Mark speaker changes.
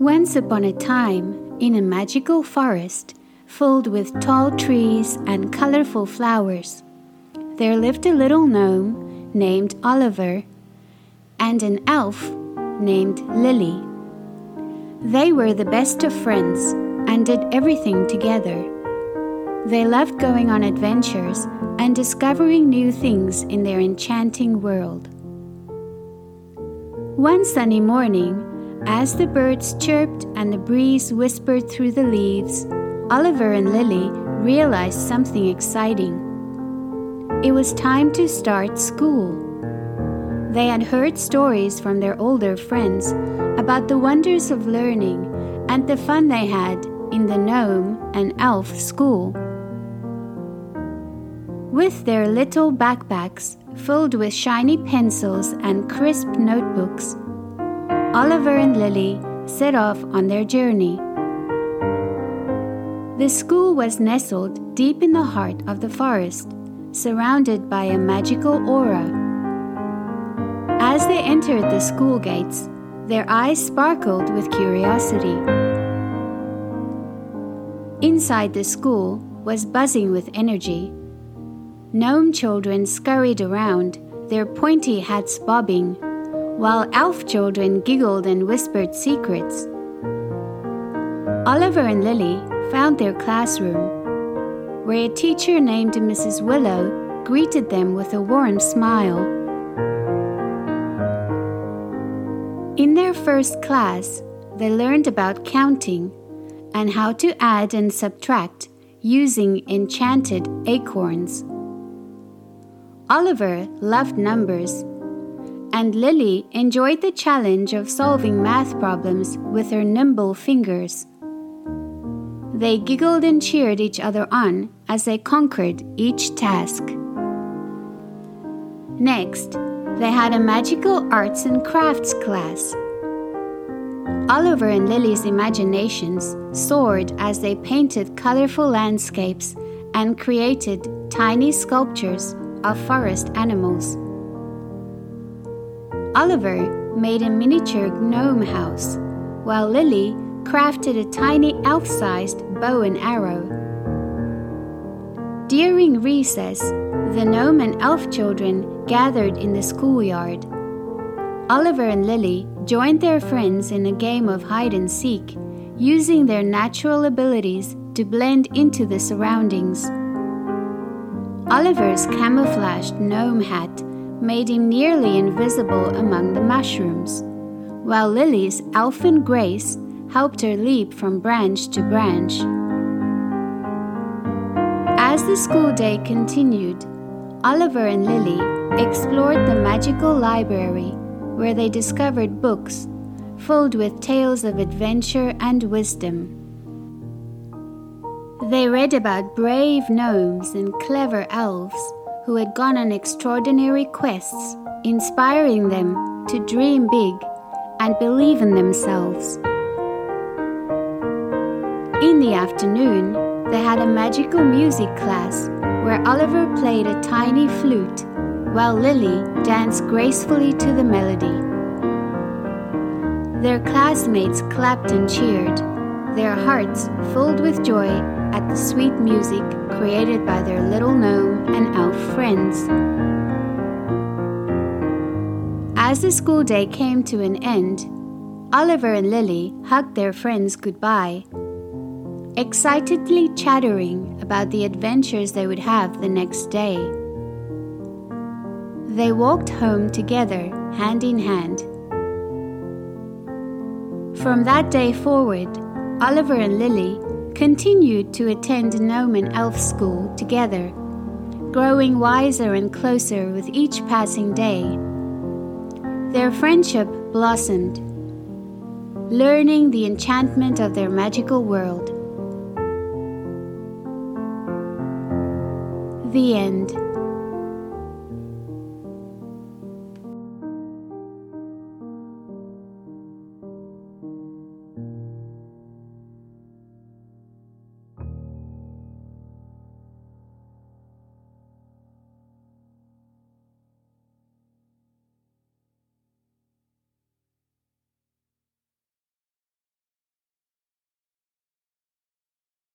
Speaker 1: Once upon a time, in a magical forest filled with tall trees and colorful flowers, there lived a little gnome named Oliver and an elf named Lily. They were the best of friends and did everything together. They loved going on adventures and discovering new things in their enchanting world. One sunny morning, as the birds chirped and the breeze whispered through the leaves, Oliver and Lily realized something exciting. It was time to start school. They had heard stories from their older friends about the wonders of learning and the fun they had in the gnome and elf school. With their little backpacks filled with shiny pencils and crisp notebooks, Oliver and Lily set off on their journey. The school was nestled deep in the heart of the forest, surrounded by a magical aura. As they entered the school gates, their eyes sparkled with curiosity. Inside the school was buzzing with energy Gnome children scurried around, their pointy hats bobbing, while elf children giggled and whispered secrets. Oliver and Lily found their classroom, where a teacher named Mrs. Willow greeted them with a warm smile. In their first class, they learned about counting and how to add and subtract using enchanted acorns. Oliver loved numbers, and Lily enjoyed the challenge of solving math problems with her nimble fingers. They giggled and cheered each other on as they conquered each task. Next, they had a magical arts and crafts class. Oliver and Lily's imaginations soared as they painted colorful landscapes and created tiny sculptures of forest animals. Oliver made a miniature gnome house, while Lily crafted a tiny elf sized bow and arrow. During recess, the gnome and elf children gathered in the schoolyard. Oliver and Lily joined their friends in a game of hide and seek, using their natural abilities to blend into the surroundings. Oliver's camouflaged gnome hat made him nearly invisible among the mushrooms, while Lily's elfin grace helped her leap from branch to branch. As the school day continued, Oliver and Lily explored the magical library where they discovered books filled with tales of adventure and wisdom. They read about brave gnomes and clever elves who had gone on extraordinary quests, inspiring them to dream big and believe in themselves. In the afternoon, they had a magical music class where Oliver played a tiny flute while Lily danced gracefully to the melody. Their classmates clapped and cheered, their hearts filled with joy at the sweet music created by their little gnome and elf friends. As the school day came to an end, Oliver and Lily hugged their friends goodbye, excitedly chattering about the adventures they would have the next day. They walked home together, hand in hand. From that day forward, Oliver and Lily continued to attend Gnome and Elf school together, growing wiser and closer with each passing day. Their friendship blossomed, learning the enchantment of their magical world. The end.